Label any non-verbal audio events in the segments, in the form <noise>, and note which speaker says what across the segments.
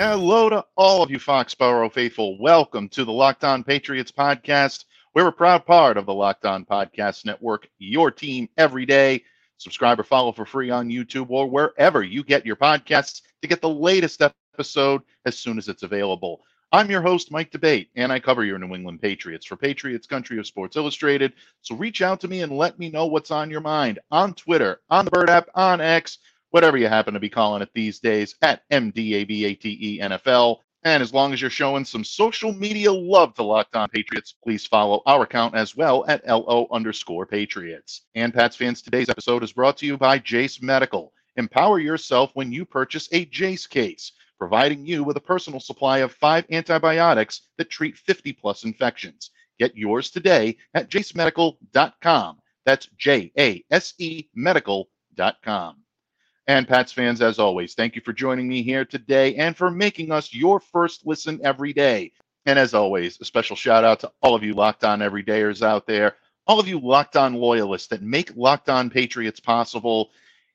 Speaker 1: Hello to all of you Foxborough faithful. Welcome to the Locked On Patriots podcast. We're a proud part of the Locked On Podcast Network, your team every day. Subscribe or follow for free on YouTube or wherever you get your podcasts to get the latest episode as soon as it's available. I'm your host, Mike D'Abate, and I cover your New England Patriots for Patriots Country of Sports Illustrated. So reach out to me and let me know what's on your mind on Twitter, on the Bird app, on X, whatever you happen to be calling it these days, at MDABATE NFL. And as long as you're showing some social media love to Locked On Patriots, please follow our account as well at LO underscore Patriots. And Pats fans, today's episode is brought to you by Jase Medical. Empower yourself when you purchase a Jase case, providing you with a personal supply of five antibiotics that treat 50 plus infections. Get yours today at jasemedical.com. That's J A S E medical.com. And Pats fans, as always, thank you for joining me here today and for making us your first listen every day. And as always, a special shout out to all of you Locked On Everydayers out there, all of you Locked On loyalists that make Locked On Patriots possible.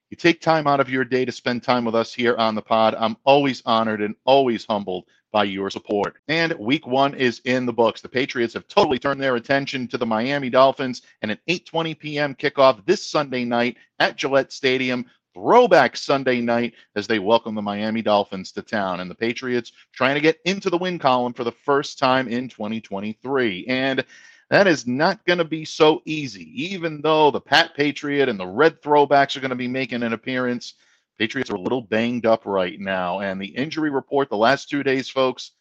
Speaker 1: You take time out of your day to spend time with us here on the pod. I'm always honored and always humbled by your support. And week one is in the books. The Patriots have totally turned their attention to the Miami Dolphins and an 8:20 p.m. kickoff this Sunday night at Gillette Stadium throwback Sunday night as they welcome the Miami Dolphins to town. And the Patriots trying to get into the win column for the first time in 2023. And that is not going to be so easy, even though the Pat Patriot and the Red Throwbacks are going to be making an appearance. Patriots are a little banged up right now. And the injury report the last two days, folks,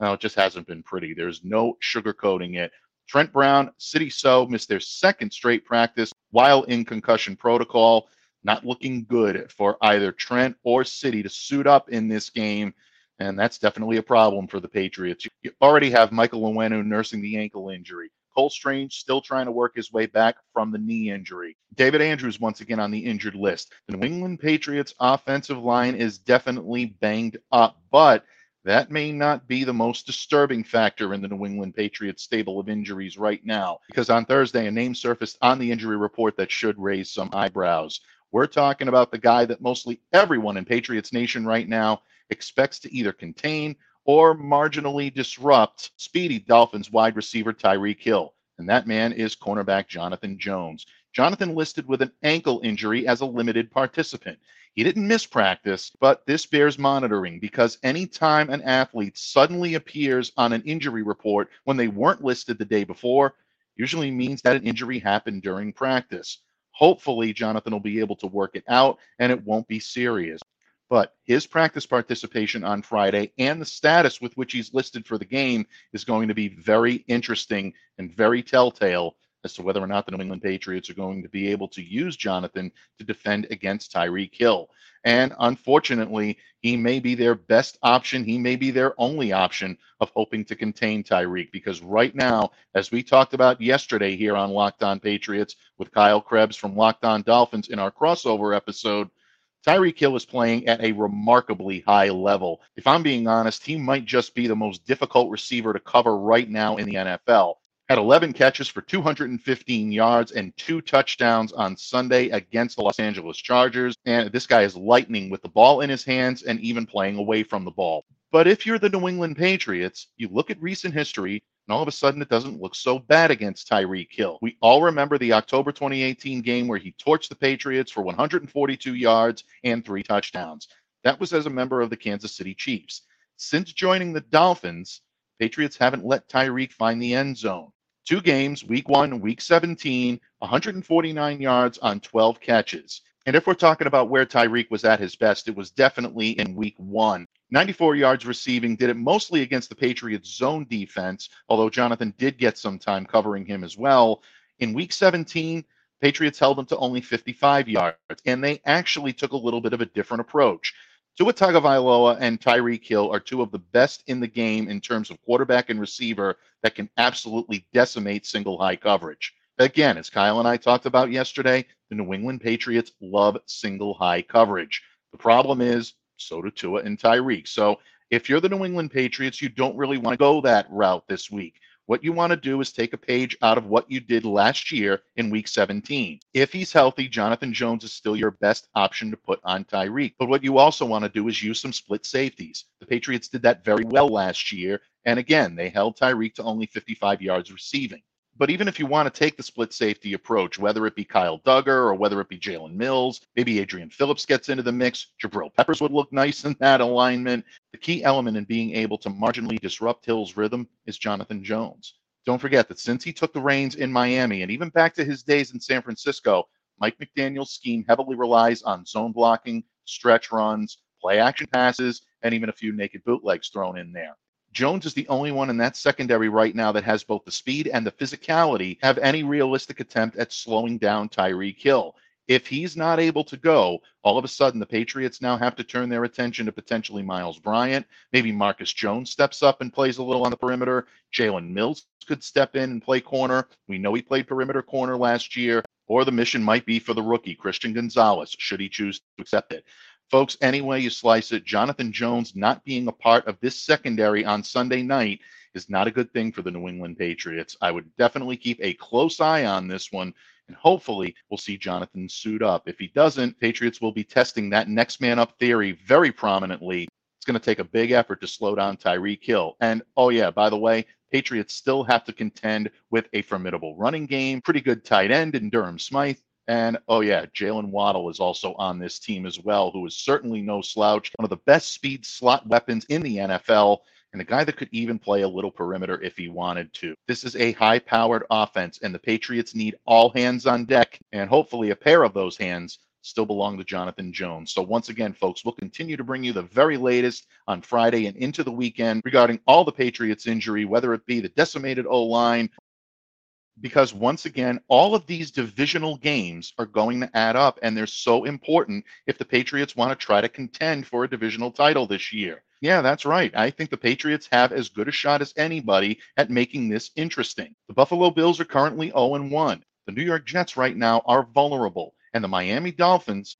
Speaker 1: well, it just hasn't been pretty. There's no sugarcoating it. Trent Brown, Sidy Sow missed their second straight practice while in concussion protocol not looking good for either Trent or Sidy to suit up in this game. And that's definitely a problem for the Patriots. You already have Michael Onwenu nursing the ankle injury. Cole Strange still trying to work his way back from the knee injury. David Andrews once again on the injured list. The New England Patriots offensive line is definitely banged up, but that may not be the most disturbing factor in the New England Patriots stable of injuries right now, because on Thursday, a name surfaced on the injury report that should raise some eyebrows. We're talking about the guy that mostly everyone in Patriots Nation right now expects to either contain or marginally disrupt speedy Dolphins wide receiver Tyreek Hill. And that man is cornerback Jonathan Jones. Jonathan listed with an ankle injury as a limited participant. He didn't miss practice, but this bears monitoring because anytime an athlete suddenly appears on an injury report when they weren't listed the day before, usually means that an injury happened during practice. Hopefully, Jonathan will be able to work it out and it won't be serious. But his practice participation on Friday and the status with which he's listed for the game is going to be very interesting and very telltale as to whether or not the New England Patriots are going to be able to use Jonathan to defend against Tyreek Hill. And unfortunately, he may be their best option. He may be their only option of hoping to contain Tyreek because right now, as we talked about yesterday here on Locked On Patriots with Kyle Krebs from Locked On Dolphins in our crossover episode, Tyreek Hill is playing at a remarkably high level. If I'm being honest, he might just be the most difficult receiver to cover right now in the NFL had 11 catches for 215 yards and two touchdowns on Sunday against the Los Angeles Chargers. And this guy is lightning with the ball in his hands and even playing away from the ball. But if you're the New England Patriots, you look at recent history, and all of a sudden it doesn't look so bad against Tyreek Hill. We all remember the October 2018 game where he torched the Patriots for 142 yards and three touchdowns. That was as a member of the Kansas City Chiefs. Since joining the Dolphins, Patriots haven't let Tyreek find the end zone two games, week one, week 17, 149 yards on 12 catches. And if we're talking about where Tyreek was at his best, it was definitely in week one. 94 yards receiving, did it mostly against the Patriots' zone defense, although Jonathan did get some time covering him as well. In week 17, Patriots held him to only 55 yards, and they actually took a little bit of a different approach. Tua Tagovailoa and Tyreek Hill are two of the best in the game in terms of quarterback and receiver that can absolutely decimate single high coverage. Again, as Kyle and I talked about yesterday, the New England Patriots love single high coverage. The problem is, so do Tua and Tyreek. So if you're the New England Patriots, you don't really want to go that route this week. What you want to do is take a page out of what you did last year in week 17. If he's healthy, Jonathan Jones is still your best option to put on Tyreek. But what you also want to do is use some split safeties. The Patriots did that very well last year. And again, they held Tyreek to only 55 yards receiving. But even if you want to take the split safety approach, whether it be Kyle Dugger or whether it be Jalen Mills, maybe Adrian Phillips gets into the mix, Jabril Peppers would look nice in that alignment. The key element in being able to marginally disrupt Hill's rhythm is Jonathan Jones. Don't forget that since he took the reins in Miami and even back to his days in San Francisco, Mike McDaniel's scheme heavily relies on zone blocking, stretch runs, play action passes, and even a few naked bootlegs thrown in there. Jones is the only one in that secondary right now that has both the speed and the physicality have any realistic attempt at slowing down Tyreek Hill. If he's not able to go, all of a sudden the Patriots now have to turn their attention to potentially Myles Bryant. Maybe Marcus Jones steps up and plays a little on the perimeter. Jalen Mills could step in and play corner. We know he played perimeter corner last year. Or the mission might be for the rookie, Christian Gonzalez, should he choose to accept it. Folks, any way you slice it, Jonathan Jones not being a part of this secondary on Sunday night is not a good thing for the New England Patriots. I would definitely keep a close eye on this one, and hopefully we'll see Jonathan suit up. If he doesn't, Patriots will be testing that next man up theory very prominently. It's going to take a big effort to slow down Tyreek Hill. And oh, yeah, by the way, Patriots still have to contend with a formidable running game, pretty good tight end in Durham Smythe, and oh, yeah, Jaylen Waddle is also on this team as well, who is certainly no slouch. One of the best speed slot weapons in the NFL, and a guy that could even play a little perimeter if he wanted to. This is a high powered offense, and the Patriots need all hands on deck, and hopefully a pair of those hands still belong to Jonathan Jones. So, once again, folks, we'll continue to bring you the very latest on Friday and into the weekend regarding all the Patriots injury, whether it be the decimated O line because once again, all of these divisional games are going to add up, and they're so important if the Patriots want to try to contend for a divisional title this year. Yeah, that's right. I think the Patriots have as good a shot as anybody at making this interesting. The Buffalo Bills are currently 0 1. The New York Jets right now are vulnerable, and the Miami Dolphins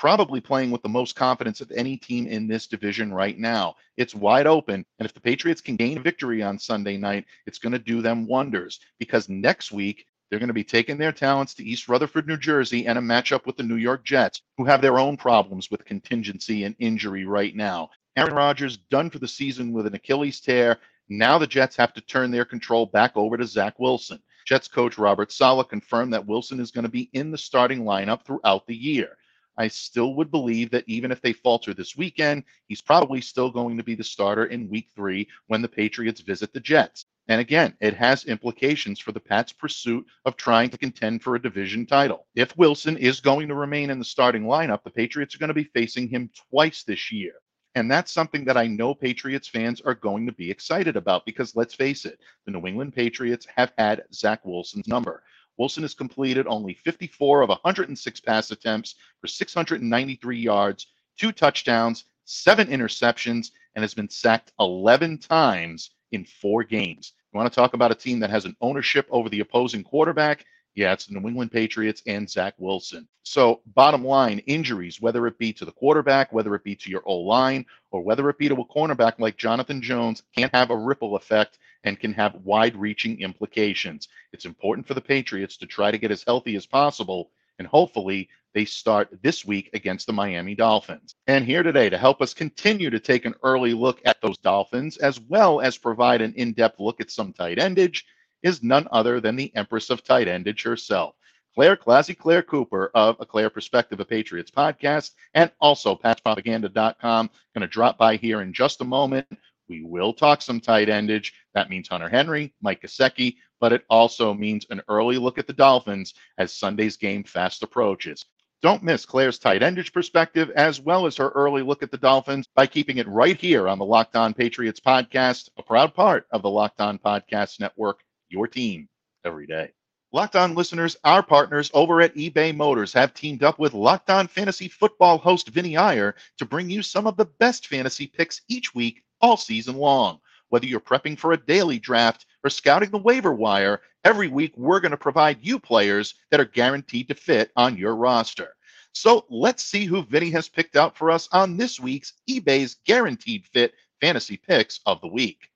Speaker 1: probably playing with the most confidence of any team in this division right now. It's wide open. And if the Patriots can gain a victory on Sunday night, it's going to do them wonders because next week, they're going to be taking their talents to East Rutherford, New Jersey, and a matchup with the New York Jets, who have their own problems with contingency and injury right now. Aaron Rodgers done for the season with an Achilles tear. Now the Jets have to turn their control back over to Zach Wilson. Jets coach Robert Saleh confirmed that Wilson is going to be in the starting lineup throughout the year. I still would believe that even if they falter this weekend, he's probably still going to be the starter in week three when the Patriots visit the Jets. And again, it has implications for the Pats' pursuit of trying to contend for a division title. If Wilson is going to remain in the starting lineup, the Patriots are going to be facing him twice this year. And that's something that I know Patriots fans are going to be excited about because let's face it, the New England Patriots have had Zach Wilson's number. Wilson has completed only 54 of 106 pass attempts for 693 yards, two touchdowns, seven interceptions, and has been sacked 11 times in four games. You want to talk about a team that has an ownership over the opposing quarterback? Yeah, it's the New England Patriots and Zach Wilson. So, bottom line, injuries, whether it be to the quarterback, whether it be to your O line, or whether it be to a cornerback like Jonathan Jones, can have a ripple effect and can have wide reaching implications. It's important for the Patriots to try to get as healthy as possible, and hopefully they start this week against the Miami Dolphins. And here today to help us continue to take an early look at those Dolphins, as well as provide an in depth look at some tight endage is none other than the Empress of Tight Endage herself. Clare Classy Clare Cooper of A Clare Perspective of Patriots podcast and also patspropaganda.com. Going to drop by here in just a moment. We will talk some tight endage. That means Hunter Henry, Mike Gesicki, but it also means an early look at the Dolphins as Sunday's game fast approaches. Don't miss Clare's tight endage perspective as well as her early look at the Dolphins by keeping it right here on the Locked On Patriots podcast, a proud part of the Locked On Podcast Network your team every day. Locked On listeners, our partners over at eBay Motors have teamed up with Locked On Fantasy Football host Vinny Iyer to bring you some of the best fantasy picks each week, all season long. Whether you're prepping for a daily draft or scouting the waiver wire, every week we're going to provide you players that are guaranteed to fit on your roster. So let's see who Vinny has picked out for us on this week's eBay's Guaranteed Fit Fantasy Picks of the Week.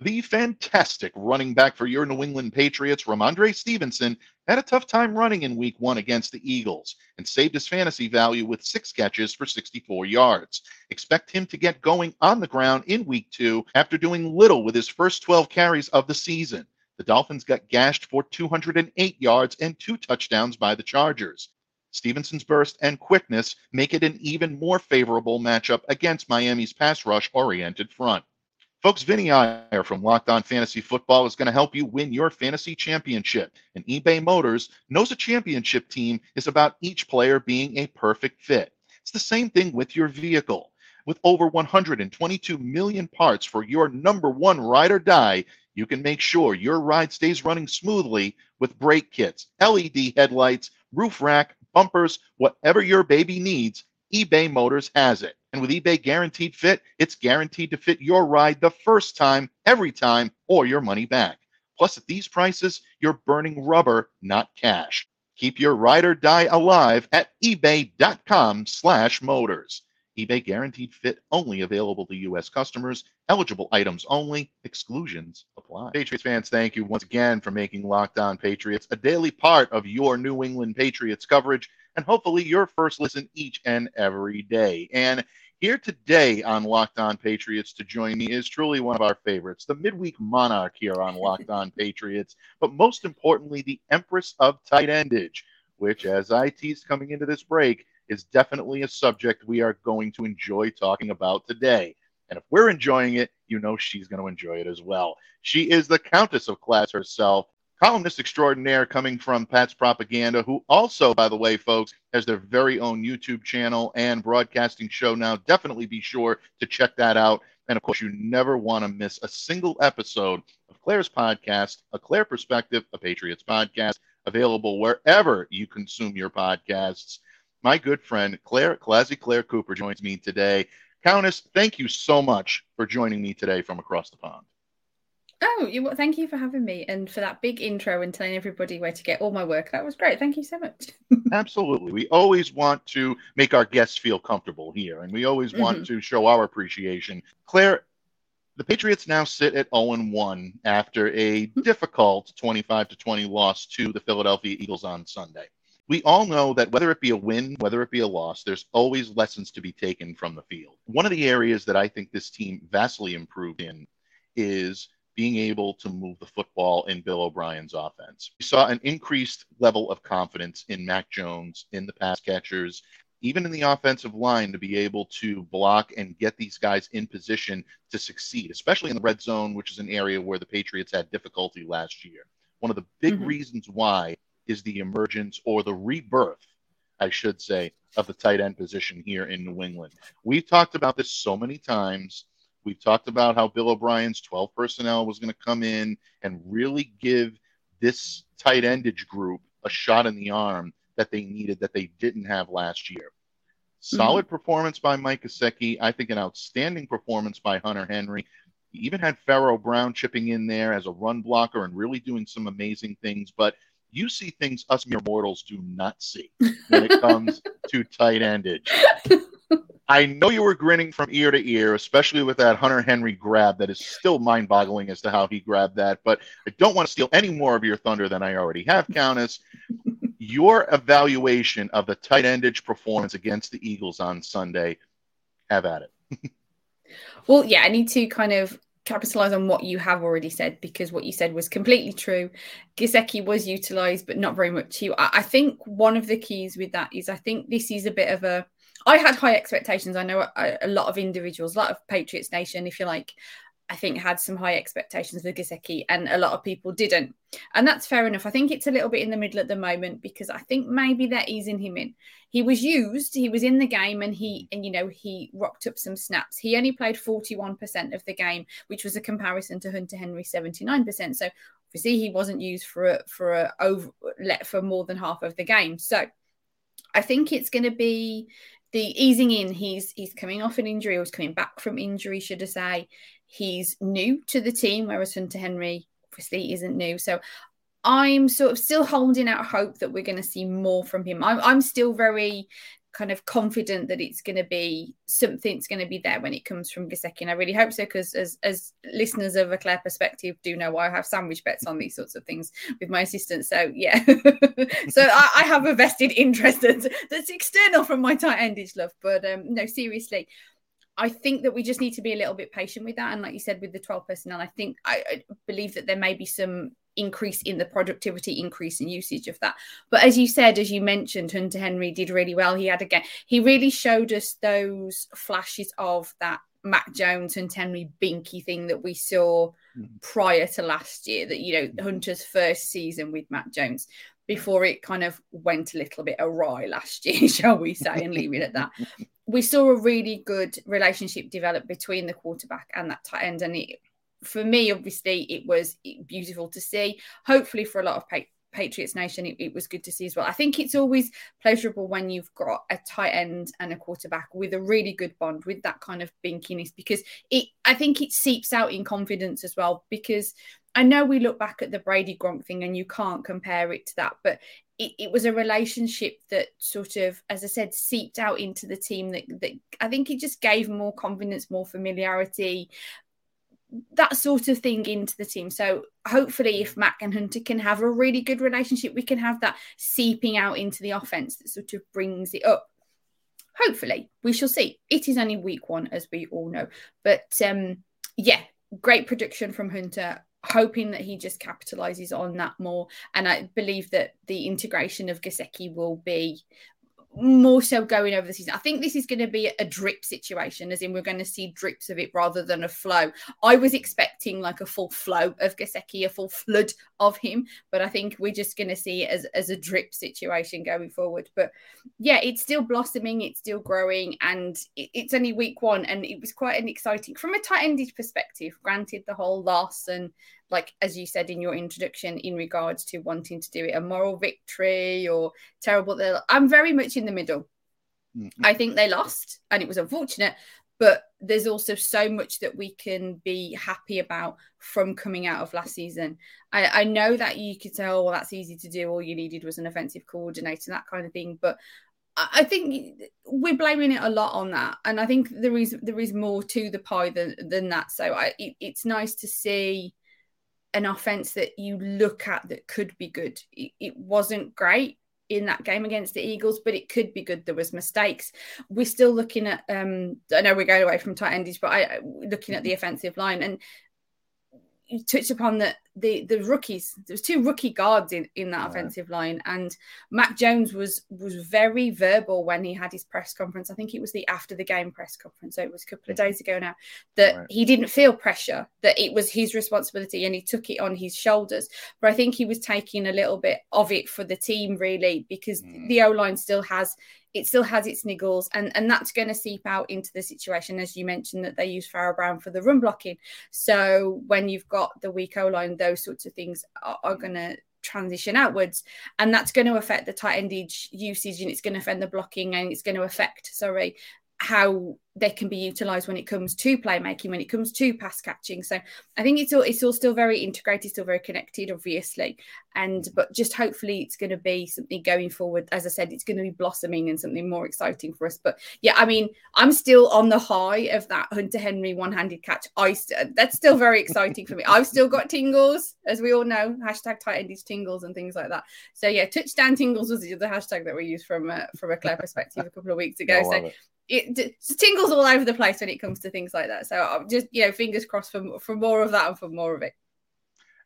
Speaker 1: The fantastic running back for your New England Patriots, Rhamondre Stevenson, had a tough time running in week one against the Eagles and saved his fantasy value with six catches for 64 yards. Expect him to get going on the ground in week two after doing little with his first 12 carries of the season. The Dolphins got gashed for 208 yards and two touchdowns by the Chargers. Stevenson's burst and quickness make it an even more favorable matchup against Miami's pass rush oriented front. Folks, Vinny Iyer from Locked On Fantasy Football is going to help you win your fantasy championship. And eBay Motors knows a championship team is about each player being a perfect fit. It's the same thing with your vehicle. With over 122 million parts for your number one ride or die, you can make sure your ride stays running smoothly with brake kits, LED headlights, roof rack, bumpers, whatever your baby needs, eBay Motors has it. And with eBay Guaranteed Fit, it's guaranteed to fit your ride the first time, every time, or your money back. Plus, at these prices, you're burning rubber, not cash. Keep your ride or die alive at ebay.com slash motors. eBay Guaranteed Fit only available to U.S. customers. Eligible items only. Exclusions apply. Patriots fans, thank you once again for making Locked On Patriots a daily part of your New England Patriots coverage and hopefully your first listen each and every day. And here today on Locked On Patriots to join me is truly one of our favorites, the midweek monarch here on Locked On <laughs> Patriots, but most importantly, the Empress of Tight Endage, which, as I teased coming into this break, is definitely a subject we are going to enjoy talking about today. And if we're enjoying it, you know she's going to enjoy it as well. She is the Countess of Class herself, columnist extraordinaire coming from Pat's Propaganda, who also, by the way, folks, has their very own YouTube channel and broadcasting show now. Definitely be sure to check that out. And of course, you never want to miss a single episode of Clare's podcast, A Clare Perspective, a Patriots podcast, available wherever you consume your podcasts. My good friend Clare Classy Clare Cooper joins me today. Countess, thank you so much for joining me today from across the pond.
Speaker 2: Oh, you, thank you for having me and for that big intro and telling everybody where to get all my work. That was great. Thank you so much. <laughs>
Speaker 1: Absolutely. We always want to make our guests feel comfortable here, and we always want mm-hmm. to show our appreciation. Clare, the Patriots now sit at 0 1 after a mm-hmm. difficult 25 to 20 loss to the Philadelphia Eagles on Sunday. We all know that whether it be a win, whether it be a loss, there's always lessons to be taken from the field. One of the areas that I think this team vastly improved in is being able to move the football in Bill O'Brien's offense. We saw an increased level of confidence in Mac Jones, in the pass catchers, even in the offensive line to be able to block and get these guys in position to succeed, especially in the red zone, which is an area where the Patriots had difficulty last year. One of the big mm-hmm. reasons why is the emergence or the rebirth, I should say, of the tight end position here in New England. We've talked about this so many times We've talked about how Bill O'Brien's 12 personnel was going to come in and really give this tight endage group a shot in the arm that they needed that they didn't have last year. Solid mm-hmm. performance by Mike Gesicki. I think an outstanding performance by Hunter Henry. He even had Pharaoh Brown chipping in there as a run blocker and really doing some amazing things. But you see things us mere mortals do not see when it comes <laughs> to tight endage. <laughs> I know you were grinning from ear to ear, especially with that Hunter Henry grab that is still mind boggling as to how he grabbed that. But I don't want to steal any more of your thunder than I already have, Countess. your evaluation of the tight endage performance against the Eagles on Sunday, have at it. <laughs>
Speaker 2: well, yeah, I need to kind of capitalize on what you have already said because what you said was completely true. Gesicki was utilized, but not very much. To you. I think one of the keys with that is I think this is a bit of a I had high expectations. I know a, a, lot of individuals, a lot of Patriots Nation, if you like, I think had some high expectations for Gesicki, and a lot of people didn't. And that's fair enough. I think it's a little bit in the middle at the moment because I think maybe they're easing him in. He was used, he was in the game, and he and you know he rocked up some snaps. He only played 41% of the game, which was a comparison to Hunter Henry 79%. So Obviously, he wasn't used for a, for a over let for more than half of the game. So I think it's going to be the easing in. He's he's coming off an injury, or he's coming back from injury, should I say? He's new to the team, whereas Hunter Henry obviously isn't new. So I'm sort of still holding out hope that we're going to see more from him. I'm, I'm still very kind of confident that it's going to be something's going to be there when it comes from Gesicki. And I really hope so because as as listeners of a Clare perspective do know, I have sandwich bets on these sorts of things with my assistant. So yeah, <laughs> so I, I, have a vested interest that's, that's external from my tight endage love. But um, no, seriously. I think that we just need to be a little bit patient with that. And like you said, with the 12 personnel, I think I, I believe that there may be some increase in the productivity, increase in usage of that. But as you said, as you mentioned, Hunter Henry did really well. He had again, he really showed us those flashes of that Mac Jones and Henry Binky thing that we saw mm. prior to last year. That you know, Hunter's first season with Mac Jones before it kind of went a little bit awry last year, <laughs> shall we say, and leave it at that. <laughs> We saw a really good relationship develop between the quarterback and that tight end, and it for me, obviously, it was beautiful to see. Hopefully, for a lot of pa- Patriots Nation, it, it, was good to see as well. I think it's always pleasurable when you've got a tight end and a quarterback with a really good bond, with that kind of binkiness, because it, I think it seeps out in confidence as well. Because I know we look back at the Brady Gronk thing and you can't compare it to that, but it, it, was a relationship that sort of, as I said, seeped out into the team that, that I think it just gave more confidence, more familiarity, that sort of thing into the team. So hopefully, if Mac and Hunter can have a really good relationship, we can have that seeping out into the offense that sort of brings it up. Hopefully, we shall see. It is only week one, as we all know, but um, yeah, great production from Hunter. Hoping that he just capitalizes on that more, and I believe that the integration of Gesicki will be more so going over the season. I think this is going to be a drip situation, as in we're going to see drips of it rather than a flow. I was expecting like a full flow of Gesicki, a full flood of him, but I think we're just going to see as, as a drip situation going forward. But yeah, it's still blossoming, it's still growing, and it, it's only week one, and it was quite an exciting from a tight ended perspective. Granted, the whole loss and like as you said in your introduction in regards to wanting to do it a moral victory or terrible i'm very much in the middle mm-hmm. i think they lost and it was unfortunate but there's also so much that we can be happy about from coming out of last season. I, I, know that you could say, oh, well, that's easy to do. All you needed was an offensive coordinator, that kind of thing. But I think we're blaming it a lot on that, and I think there is there is more to the pie than than that. So I, it, it's nice to see an offense that you look at that could be good. It, wasn't great in that game against the Eagles, but it could be good. There was mistakes. We're still looking at. Um, I know we're going away from tight endage, but I looking at the offensive line, and touched upon that the the rookies. There was two rookie guards in, in that yeah. offensive line, and Mac Jones was was very verbal when he had his press conference. I think it was the after the game press conference, so it was a couple of days ago now. That right. he didn't feel pressure, that it was his responsibility, and he took it on his shoulders. But I think he was taking a little bit of it for the team, really, because mm. the O line still has it still has its niggles, and and that's going to seep out into the situation as you mentioned that they use Pharaoh Brown for the run blocking. So when you've got the weak O line, those sorts of things are, are going to transition outwards, and that's going to affect the tight endage usage, and it's going to affect the blocking, and it's going to affect sorry how they can be utilized when it comes to playmaking, when it comes to pass catching. So I think it's all it's all still very integrated, still very connected, obviously. And mm. but just hopefully it's going to be something going forward. As I said, it's going to be blossoming and something more exciting for us. But yeah, I mean, I'm still on the high of that Hunter Henry one-handed catch. I st- that's still very exciting for me. I've still got tingles, as we all know. Hashtag tight endage tingles and things like that. So yeah, touchdown tingles was the hashtag that we used from a, from a Clare perspective a couple of weeks ago. So it. It tingles all over the place when it comes to things like that. So I'm just, you know, fingers crossed for, for more of that and for more of it.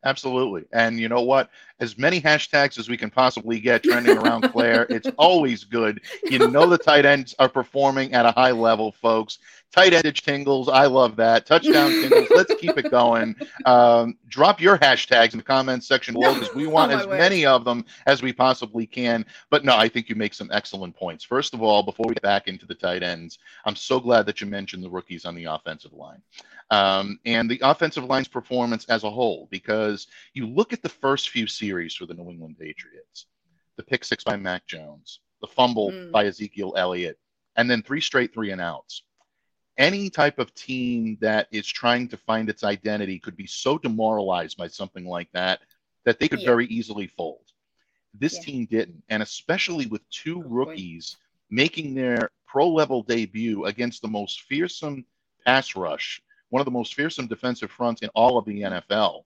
Speaker 1: Absolutely. And you know what? As many hashtags as we can possibly get trending around Clare, it's <laughs> always good. You know the tight ends are performing at a high level, folks. Tight endage tingles. I love that. Touchdown tingles. Let's keep it going. Um, drop your hashtags in the comments section below <laughs> because we want oh, as way. many of them as we possibly can. But no, I think you make some excellent points. First of all, before we get back into the tight ends, I'm so glad that you mentioned the rookies on the offensive line um, and the offensive line's performance as a whole. Because you look at the first few series for the New England Patriots, the pick six by Mac Jones, the fumble mm. by Ezekiel Elliott, and then three straight three and outs. Any type of team that is trying to find its identity could be so demoralized by something like that that they could yeah. very easily fold. This yeah. team didn't, and especially with two Good rookies point. making their pro level debut against the most fearsome pass rush one of the most fearsome defensive fronts in all of the NFL,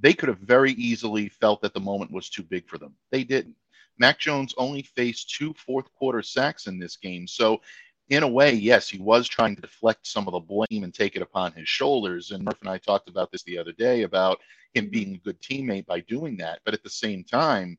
Speaker 1: they could have very easily felt that the moment was too big for them. They didn't. Mac Jones only faced two fourth quarter sacks in this game. So, in a way, yes, he was trying to deflect some of the blame and take it upon his shoulders. And Murph and I talked about this the other day about him being a good teammate by doing that. But at the same time,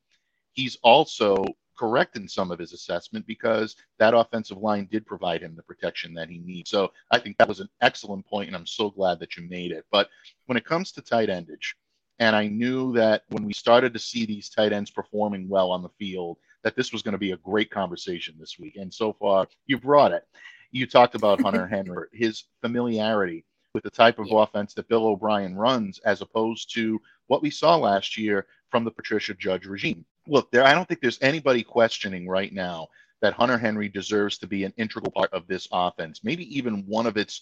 Speaker 1: he's also correct in some of his assessment because that offensive line did provide him the protection that he needs. So I think that was an excellent point, and I'm so glad that you made it. But when it comes to tight endage, and I knew that when we started to see these tight ends performing well on the field, that this was going to be a great conversation this week. And so far, you brought it. You talked about <laughs> Hunter Henry, his familiarity with the type of yeah. offense that Bill O'Brien runs, as opposed to what we saw last year from the Patricia Judge regime look, there. I don't think there's anybody questioning right now that Hunter Henry deserves to be an integral part of this offense, maybe even one of its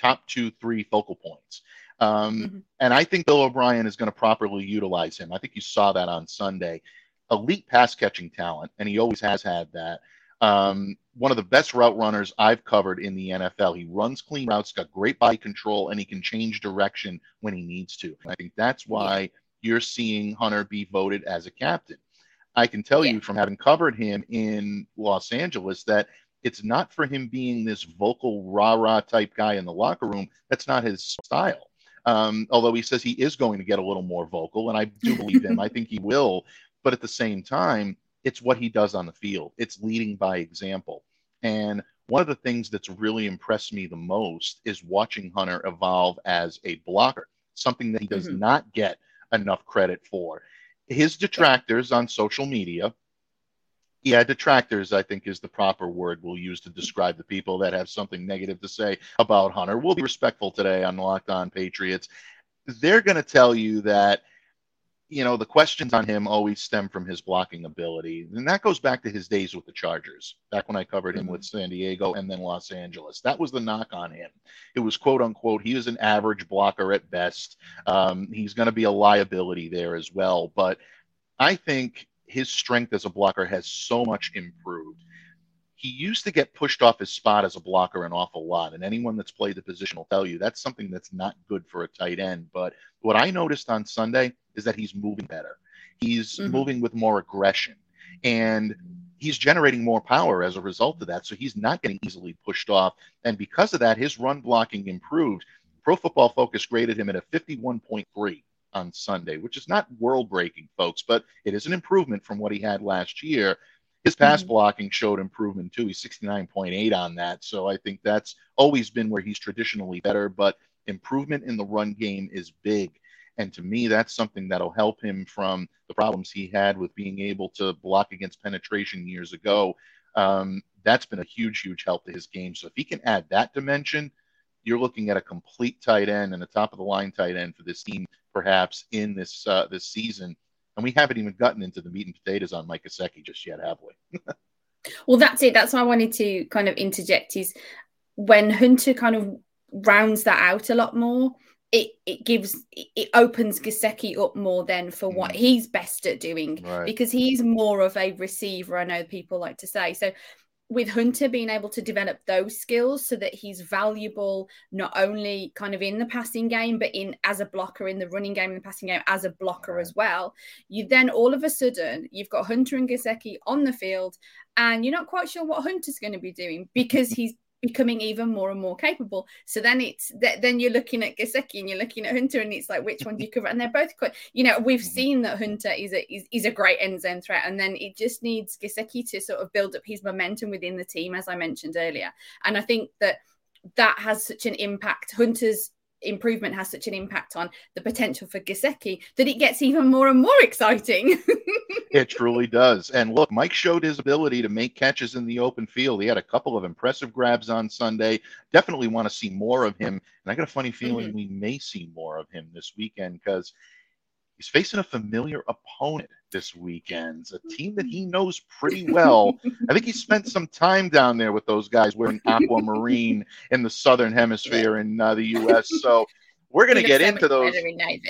Speaker 1: top two, three focal points. Um, mm-hmm. And I think Bill O'Brien is going to properly utilize him. I think you saw that on Sunday. Elite pass catching talent, and he always has had that. Um, one of the best route runners I've covered in the NFL. He runs clean routes, got great body control, and he can change direction when he needs to. And I think that's why you're seeing Hunter be voted as a captain. I can tell yeah. you from having covered him in Los Angeles that it's not for him being this vocal rah rah type guy in the locker room. That's not his style. Um, although he says he is going to get a little more vocal, and I do believe him. <laughs> I think he will. But at the same time, it's what he does on the field. It's leading by example. And one of the things that's really impressed me the most is watching Hunter evolve as a blocker, something that he does mm-hmm. not get enough credit for his detractors on social media yeah, detractors, I think, is the proper word we'll use to describe the people that have something negative to say about Hunter. We'll be respectful today on Locked On Patriots. They're going to tell you that you know, the questions on him always stem from his blocking ability. And that goes back to his days with the Chargers, back when I covered him with San Diego and then Los Angeles. That was the knock on him. It was quote unquote, he is an average blocker at best. Um, he's going to be a liability there as well. But I think his strength as a blocker has so much improved he used to get pushed off his spot as a blocker an awful lot. And anyone that's played the position will tell you that's something that's not good for a tight end. But what I noticed on Sunday is that he's moving better. He's mm-hmm. moving with more aggression and he's generating more power as a result of that. So he's not getting easily pushed off. And because of that, his run blocking improved. Pro Football Focus graded him at a 51.3 on Sunday, which is not world breaking, folks, but it is an improvement from what he had last year. His pass mm-hmm. blocking showed improvement too. He's 69.8 on that. So I think that's always been where he's traditionally better, but improvement in the run game is big. And to me, that's something that'll help him from the problems he had with being able to block against penetration years ago. Um, that's been a huge, huge help to his game. So if he can add that dimension, you're looking at a complete tight end and a top of the line tight end for this team, perhaps in this uh, this season and we haven't even gotten into the meat and potatoes on Mike Gesicki just yet, have we? <laughs>
Speaker 2: well, that's it. That's why I wanted to kind of interject is when Hunter kind of rounds that out a lot more, it it gives it opens Gesicki up more then for what mm. he's best at doing right. because he's more of a receiver. I know people like to say so with Hunter being able to develop those skills so that he's valuable not only kind of in the passing game, but in as a blocker in the running game and the passing game as a blocker as well. You then all of a sudden you've got Hunter and Gesicki on the field, and you're not quite sure what Hunter's going to be doing because <laughs> he's becoming even more and more capable. So then it's then you're looking at Gesicki and you're looking at Hunter, and it's like which one do you cover? And they're both quite, you know, we've mm-hmm. seen that Hunter is a is, is a great end zone threat, and then it just needs Gesicki to sort of build up his momentum within the team, as I mentioned earlier. And I think that that has such an impact. Hunter's improvement has such an impact on the potential for Gesicki that it gets even more and more exciting. <laughs>
Speaker 1: it truly does. And look, Mike showed his ability to make catches in the open field. He had a couple of impressive grabs on Sunday. Definitely want to see more of him. And I got a funny feeling mm-hmm. we may see more of him this weekend because he's facing a familiar opponent this weekend, a team that he knows pretty well. I think he spent some time down there with those guys wearing <laughs> aquamarine in the southern hemisphere in uh, the U.S. So we're going to get into those.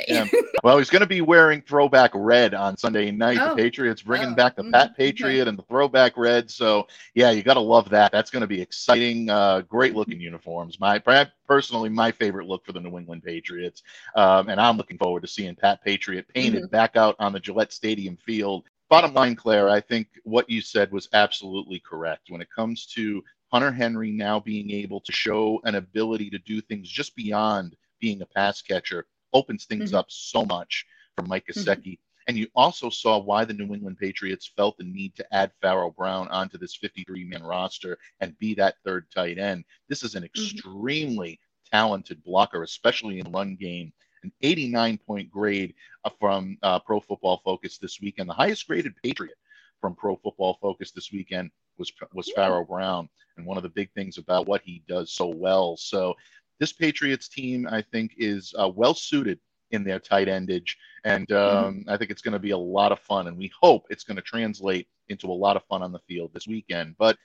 Speaker 1: Yeah. <laughs> Well, he's going to be wearing throwback red on Sunday night. Oh. The Patriots bringing oh. back the mm-hmm. Pat Patriot okay. and the throwback red. So, yeah, you got to love that. That's going to be exciting. Uh, great looking uniforms. My personally, my favorite look for the New England Patriots. Um, and I'm looking forward to seeing Pat Patriot painted mm-hmm. back out on the Gillette Stadium field. Bottom line, Clare, I think what you said was absolutely correct. When it comes to Hunter Henry now being able to show an ability to do things just beyond – being a pass catcher opens things mm-hmm. up so much for Mike mm-hmm. Gesicki. Mm-hmm. And you also saw why the New England Patriots felt the need to add Pharaoh Brown onto this 53 man roster and be that third tight end. This is an mm-hmm. extremely mm-hmm. talented blocker, especially in run game. An 89 point grade uh, from uh, Pro Football Focus this weekend. The highest graded Patriot from Pro Football Focus this weekend was was Pharaoh Brown, and one of the big things about what he does so well. So this Patriots team, I think, is uh, well suited in their tight endage, and um, mm-hmm. I think it's going to be a lot of fun. And we hope it's going to translate into a lot of fun on the field this weekend. But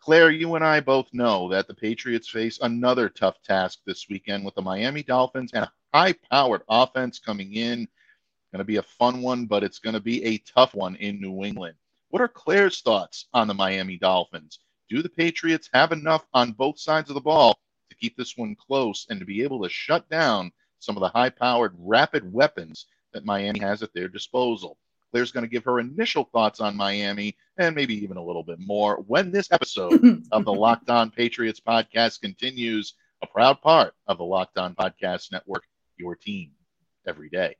Speaker 1: Clare, you and I both know that the Patriots face another tough task this weekend with the Miami Dolphins and a high-powered offense coming in. Going to be a fun one, but it's going to be a tough one in New England. What are Clare's thoughts on the Miami Dolphins? Do the Patriots have enough on both sides of the ball keep this one close and to be able to shut down some of the high powered rapid weapons that Miami has at their disposal. Clare's going to give her initial thoughts on Miami and maybe even a little bit more when this episode <laughs> of the Locked On Patriots podcast continues, a proud part of the Locked On Podcast Network, your team every day.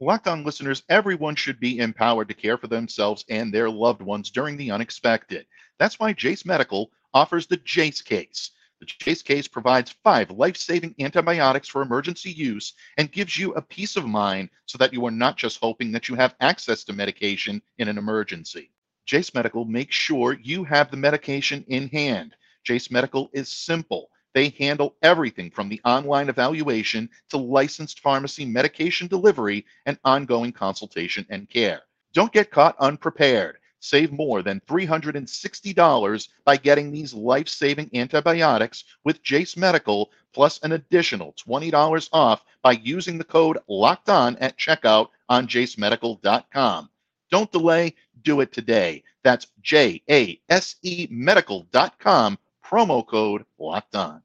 Speaker 1: Locked On listeners, everyone should be empowered to care for themselves and their loved ones during the unexpected. That's why Jase Medical offers the Jase case the Chase case provides five life saving antibiotics for emergency use and gives you a peace of mind so that you are not just hoping that you have access to medication in an emergency. Jase Medical makes sure you have the medication in hand. Jase Medical is simple. They handle everything from the online evaluation to licensed pharmacy medication delivery and ongoing consultation and care. Don't get caught unprepared. Save more than $360 by getting these life saving antibiotics with Jase Medical, plus an additional $20 off by using the code locked on at checkout on jasemedical.com. Don't delay, do it today. That's J A S E medical.com, promo code locked on.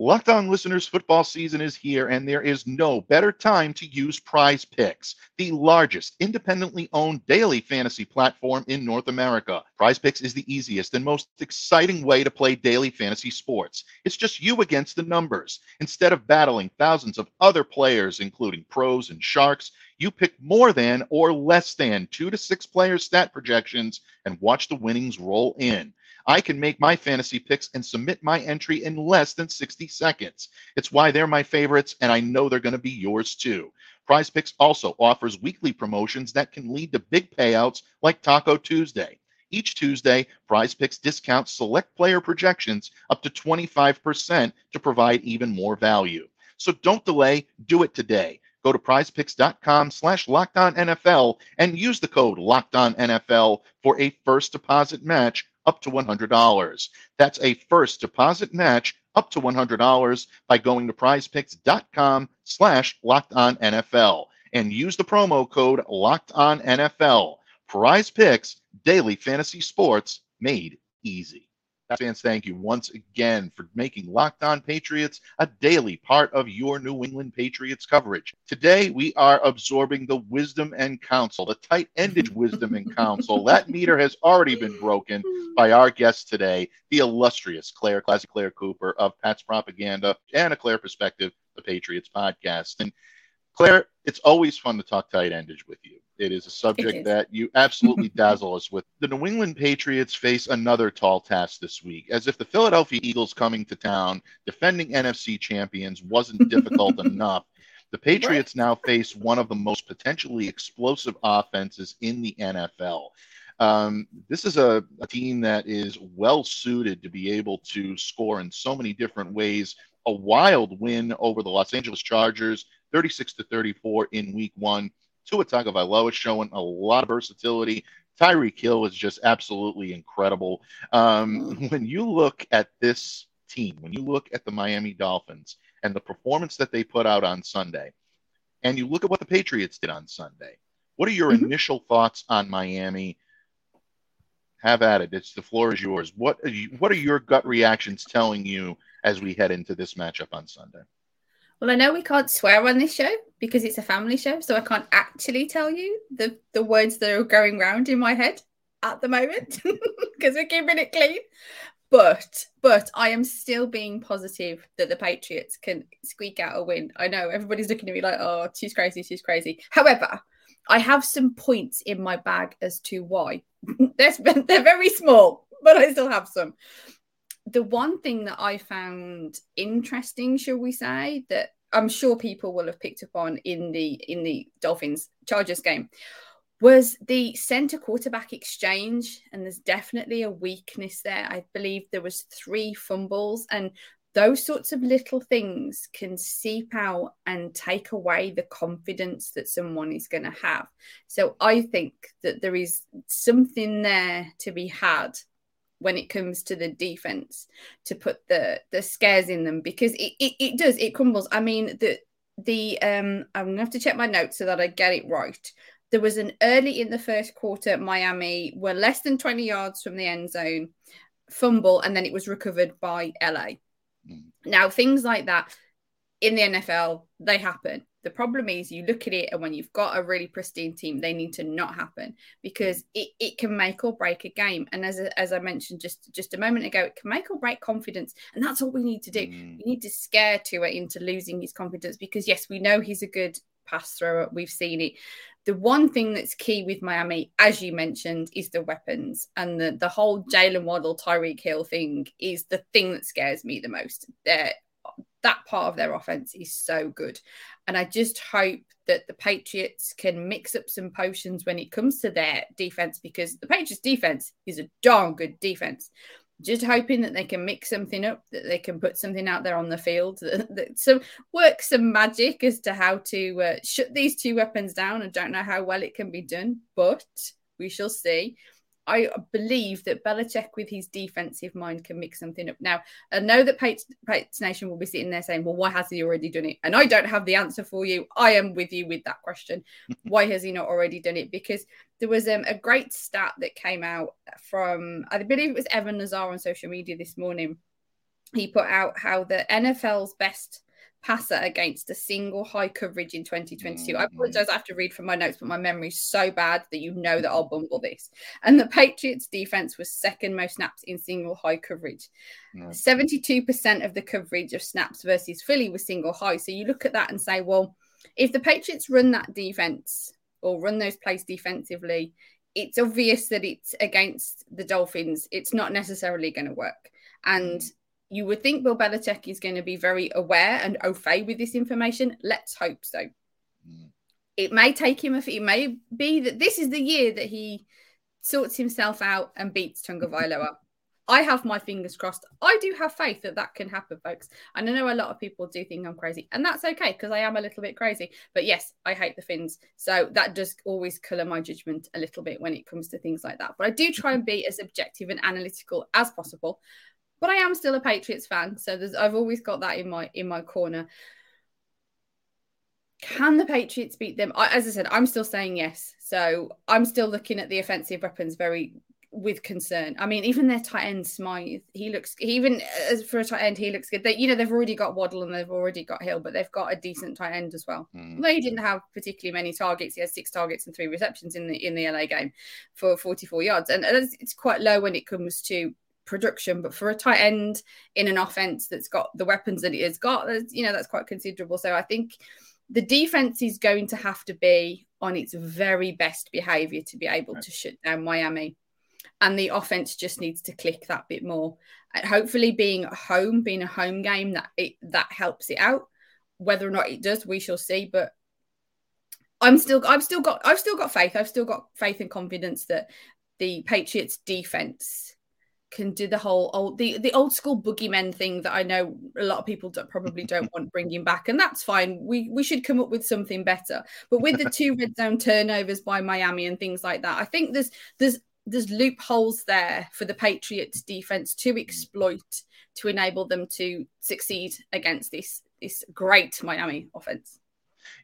Speaker 1: Locked On listeners, football season is here, and there is no better time to use Prize Picks, the largest independently owned daily fantasy platform in North America. Prize Picks is the easiest and most exciting way to play daily fantasy sports. It's just you against the numbers. Instead of battling thousands of other players, including pros and sharks, you pick more than or less than two to six player stat projections and watch the winnings roll in. I can make my fantasy picks and submit my entry in less than 60 seconds. It's why they're my favorites, and I know they're going to be yours too. Prize Picks also offers weekly promotions that can lead to big payouts like Taco Tuesday. Each Tuesday, Prize Picks discounts select player projections up to 25% to provide even more value. So don't delay, do it today. Go to prizepicks.com slash NFL and use the code LOCKEDONNFL for a first deposit match up to $100. That's a first deposit match up to $100 by going to prizepicks.com slash locked on NFL and use the promo code locked on NFL. Prize Picks, daily fantasy sports made easy fans, thank you once again for making Locked On Patriots a daily part of your New England Patriots coverage. Today, we are absorbing the wisdom and counsel, the tight ended wisdom and counsel. That meter has already been broken by our guest today, the illustrious Clare, Classic Clare Cooper of Pat's Propaganda and a Clare Perspective, the Patriots podcast. And Clare, it's always fun to talk tight endage with you It is a subject that you absolutely <laughs> dazzle us with. The New England Patriots face another tall task this week, as if the Philadelphia Eagles coming to town, defending NFC champions, wasn't difficult <laughs> enough. The Patriots now face one of the most potentially explosive offenses in the NFL. Um, this is a, a, team that is well suited to be able to score in so many different ways. A wild win over the Los Angeles Chargers, 36 to 34 in week one. Tua Tagovailoa is showing a lot of versatility. Tyreek Hill is just absolutely incredible. Um, when you look at this team, when you look at the Miami Dolphins and the performance that they put out on Sunday, and you look at what the Patriots did on Sunday, what are your mm-hmm. initial thoughts on Miami? Have at it. It's the floor is yours. What are you, what are your gut reactions telling you as we head into this matchup on Sunday?
Speaker 2: Well, I know we can't swear on this show because it's a family show, so I can't actually tell you the the words that are going round in my head at the moment <laughs> because we're keeping it clean. But but I am still being positive that the Patriots can squeak out a win. I know everybody's looking at me like, oh, she's crazy, she's crazy. However, I have some points in my bag as to why. <laughs> they're, they're very small, but I still have some the one thing that I found interesting, shall we say, that I'm sure people will have picked up on in the in the Dolphins Chargers game was the center quarterback exchange and there's definitely a weakness there. I believe there was three fumbles and those sorts of little things can seep out and take away the confidence that someone is going to have. So i think that there is something there to be had when it comes to the defense to put the the scares in them because it, it, it does it crumbles. I mean the the um i'm gonna have to check my notes so that i get it right. There was an early in the first quarter miami were less than 20 yards from the end zone fumble and then it was recovered by la mm. now things like that in the nfl they happen the problem is you look at it and when you've got a really pristine team, they need to not happen because it, it can make or break a game. And as, as I mentioned just, just a moment ago, it can make or break confidence. And that's all we need to do. Mm. We need to scare Tua into losing his confidence because yes, we know he's a good pass thrower. We've seen it. The one thing that's key with Miami, as you mentioned, is the weapons and the the whole Jaylen Waddle, Tyreek Hill thing is the thing that scares me the most. They're that part of their offense is so good. And I just hope that the Patriots can mix up some potions when it comes to their defense because the Patriots defense is a darn good defense. Just hoping that they can mix something up, that they can put something out there on the field, <laughs> that, that so work some magic as to how to uh, shut these two weapons down. I don't know how well it can be done, but we shall see. I believe that Belichick, with his defensive mind, can mix something up. Now, I know that Pats, Nation will be sitting there saying, well, why has he already done it? And I don't have the answer for you. I am with you with that question. <laughs> why has he not already done it? Because there was um, a great stat that came out from, I believe it was Evan Lazar on social media this morning. He put out how the NFL's best passer against a single high coverage in 2022. Mm-hmm. I apologize, I have to read from my notes, but my memory's so bad that you know that I'll bumble this. And the Patriots defense was second most snaps in single high coverage. Mm-hmm. 72% of the coverage of snaps versus Philly was single high. So you look at that and say, well, if the Patriots run that defense or run those plays defensively, it's obvious that it's against the Dolphins. It's not necessarily going to work. And mm you would think Bill Belichick is going to be very aware and au fait with this information. Let's hope so. Mm. It may take him a few, it may be that this is the year that he sorts himself out and beats Tagovailoa. <laughs> I have my fingers crossed. I do have faith that that can happen, folks. And I know a lot of people do think I'm crazy, and that's okay because I am a little bit crazy. But yes, I hate the Fins, so that does always colour my judgment a little bit when it comes to things like that. But I do try <laughs> and be as objective and analytical as possible but I am still a Patriots fan, so I've always got that in my in my corner. Can the Patriots beat them? I, as I said, I'm still saying yes. So I'm still looking at the offensive weapons very with concern. I mean, even their tight end Smythe, he looks even as for a tight end, he looks good. They, you know, they've already got Waddle and they've already got Hill, but they've got a decent tight end as well. Mm. They didn't have particularly many targets. He has six targets and three receptions in the in the LA game for 44 yards, and it's quite low when it comes to production, but for a tight end in an offense that's got the weapons that it has got, you know, that's quite considerable. So I think the defense is going to have to be on its very best behavior to be able to shut down Miami. And the offense just needs to click that bit more. And hopefully, being at home, being a home game, that it that helps it out. Whether or not it does, we shall see. But I'm still, I've still got, I've still got faith. I've still got faith and confidence that the Patriots defense can do the whole old the, the old school boogeymen thing that I know a lot of people don't, probably don't <laughs> want bringing back, and that's fine. We we should come up with something better. But with the <laughs> two red zone turnovers by Miami and things like that, I think there's there's there's loopholes there for the Patriots defense to exploit to enable them to succeed against this this great Miami offense.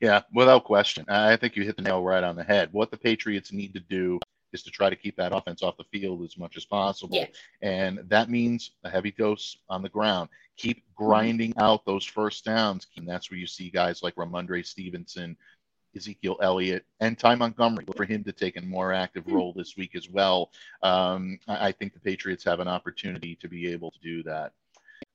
Speaker 1: Yeah, without question. I think you hit the nail right on the head. What the Patriots need to do is to try to keep that offense off the field as much as possible. Yeah. And that means a heavy dose on the ground. Keep mm-hmm. grinding out those first downs. And that's where you see guys like Rhamondre Stevenson, Ezekiel Elliott, and Ty Montgomery. Look for him to take a more active mm-hmm. role this week as well. Um, I, I, think the Patriots have an opportunity to be able to do that.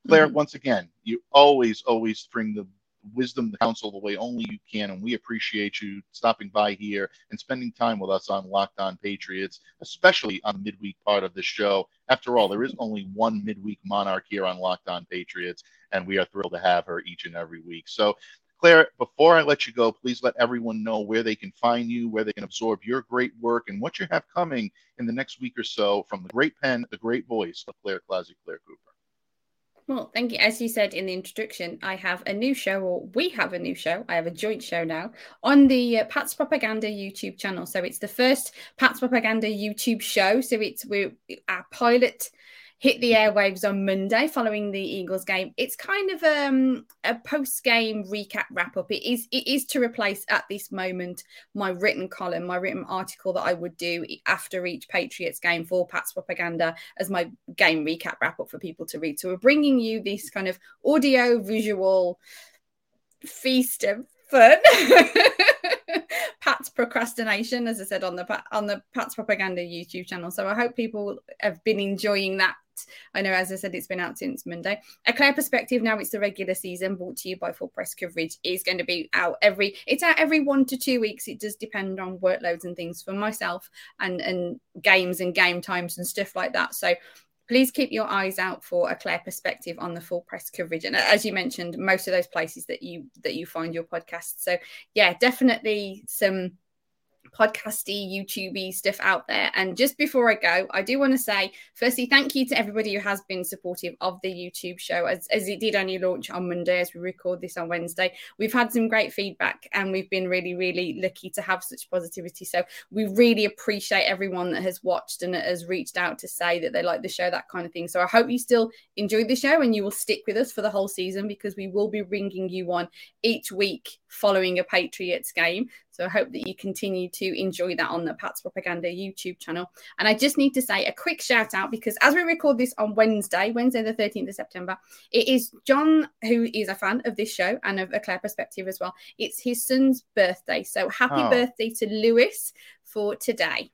Speaker 1: Clare, mm-hmm. once again, you always, always bring the wisdom, the counsel the way only you can. And we appreciate you stopping by here and spending time with us on Locked On Patriots, especially on the midweek part of the show. After all, there is only one midweek monarch here on Locked On Patriots, and we are thrilled to have her each and every week. So, Clare, before I let you go, please let everyone know where they can find you, where they can absorb your great work, and what you have coming in the next week or so from the great pen, the great voice of Clare Classic, Clare Cooper.
Speaker 2: Well, thank you. As you said in the introduction, I have a new show, or we have a new show. I have a joint show now on the uh, Pats Propaganda YouTube channel. So it's the first Pats Propaganda YouTube show. So it's we our pilot hit the airwaves on Monday following the Eagles game. It's kind of um, a post game recap wrap up. It is it is to replace at this moment my written column, my written article that I would do after each Patriots game for Pats Propaganda as my game recap wrap up for people to read. So we're bringing you this kind of audio visual feast of fun. <laughs> Pat's procrastination, as I said on the on the Pats Propaganda YouTube channel. So I hope people have been enjoying that I know, as I said, it's been out since Monday. A Clare Perspective now, it's the regular season brought to you by Full Press Coverage. is going to be out every, it's out every one to two weeks. It does depend on workloads and things for myself and, and games and game times and stuff like that. So please keep your eyes out for a Clare Perspective on the full press coverage. And as you mentioned most of those places that you that you find your podcast so yeah definitely some podcasty, YouTubey stuff out there. And just before I go, I do want to say, firstly, thank you to everybody who has been supportive of the YouTube show, as, as it did only launch on Monday, as we record this on Wednesday. We've had some great feedback and we've been really, really lucky to have such positivity. So we really appreciate everyone that has watched and has reached out to say that they like the show, that kind of thing. So I hope you still enjoy the show and you will stick with us for the whole season because we will be bringing you on each week following a Patriots game. So I hope that you continue to enjoy that on the Pats Propaganda YouTube channel. And I just need to say a quick shout out because as we record this on Wednesday, Wednesday the 13th of September, it is John, who is a fan of this show and of a Clare Perspective as well. It's his son's birthday. So happy oh. birthday to Lewis for today.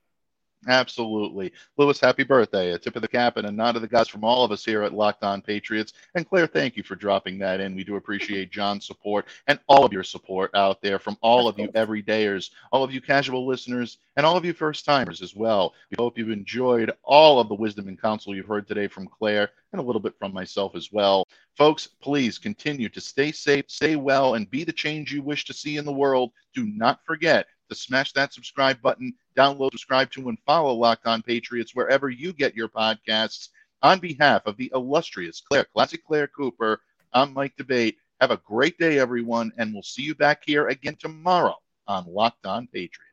Speaker 1: Absolutely. Lewis, happy birthday. A tip of the cap and a nod to the guys from all of us here at Locked On Patriots. And Clare, thank you for dropping that in. We do appreciate John's support and all of your support out there from all of you everydayers, all of you casual listeners, and all of you first timers as well. We hope you've enjoyed all of the wisdom and counsel you've heard today from Clare and a little bit from myself as well. Folks, please continue to stay safe, stay well, and be the change you wish to see in the world. Do not forget to smash that subscribe button, download, subscribe to, and follow Locked On Patriots wherever you get your podcasts. On behalf of the illustrious Clare, Classic Clare Cooper, I'm Mike D'Abate. Have a great day, everyone, and we'll see you back here again tomorrow on Locked On Patriots.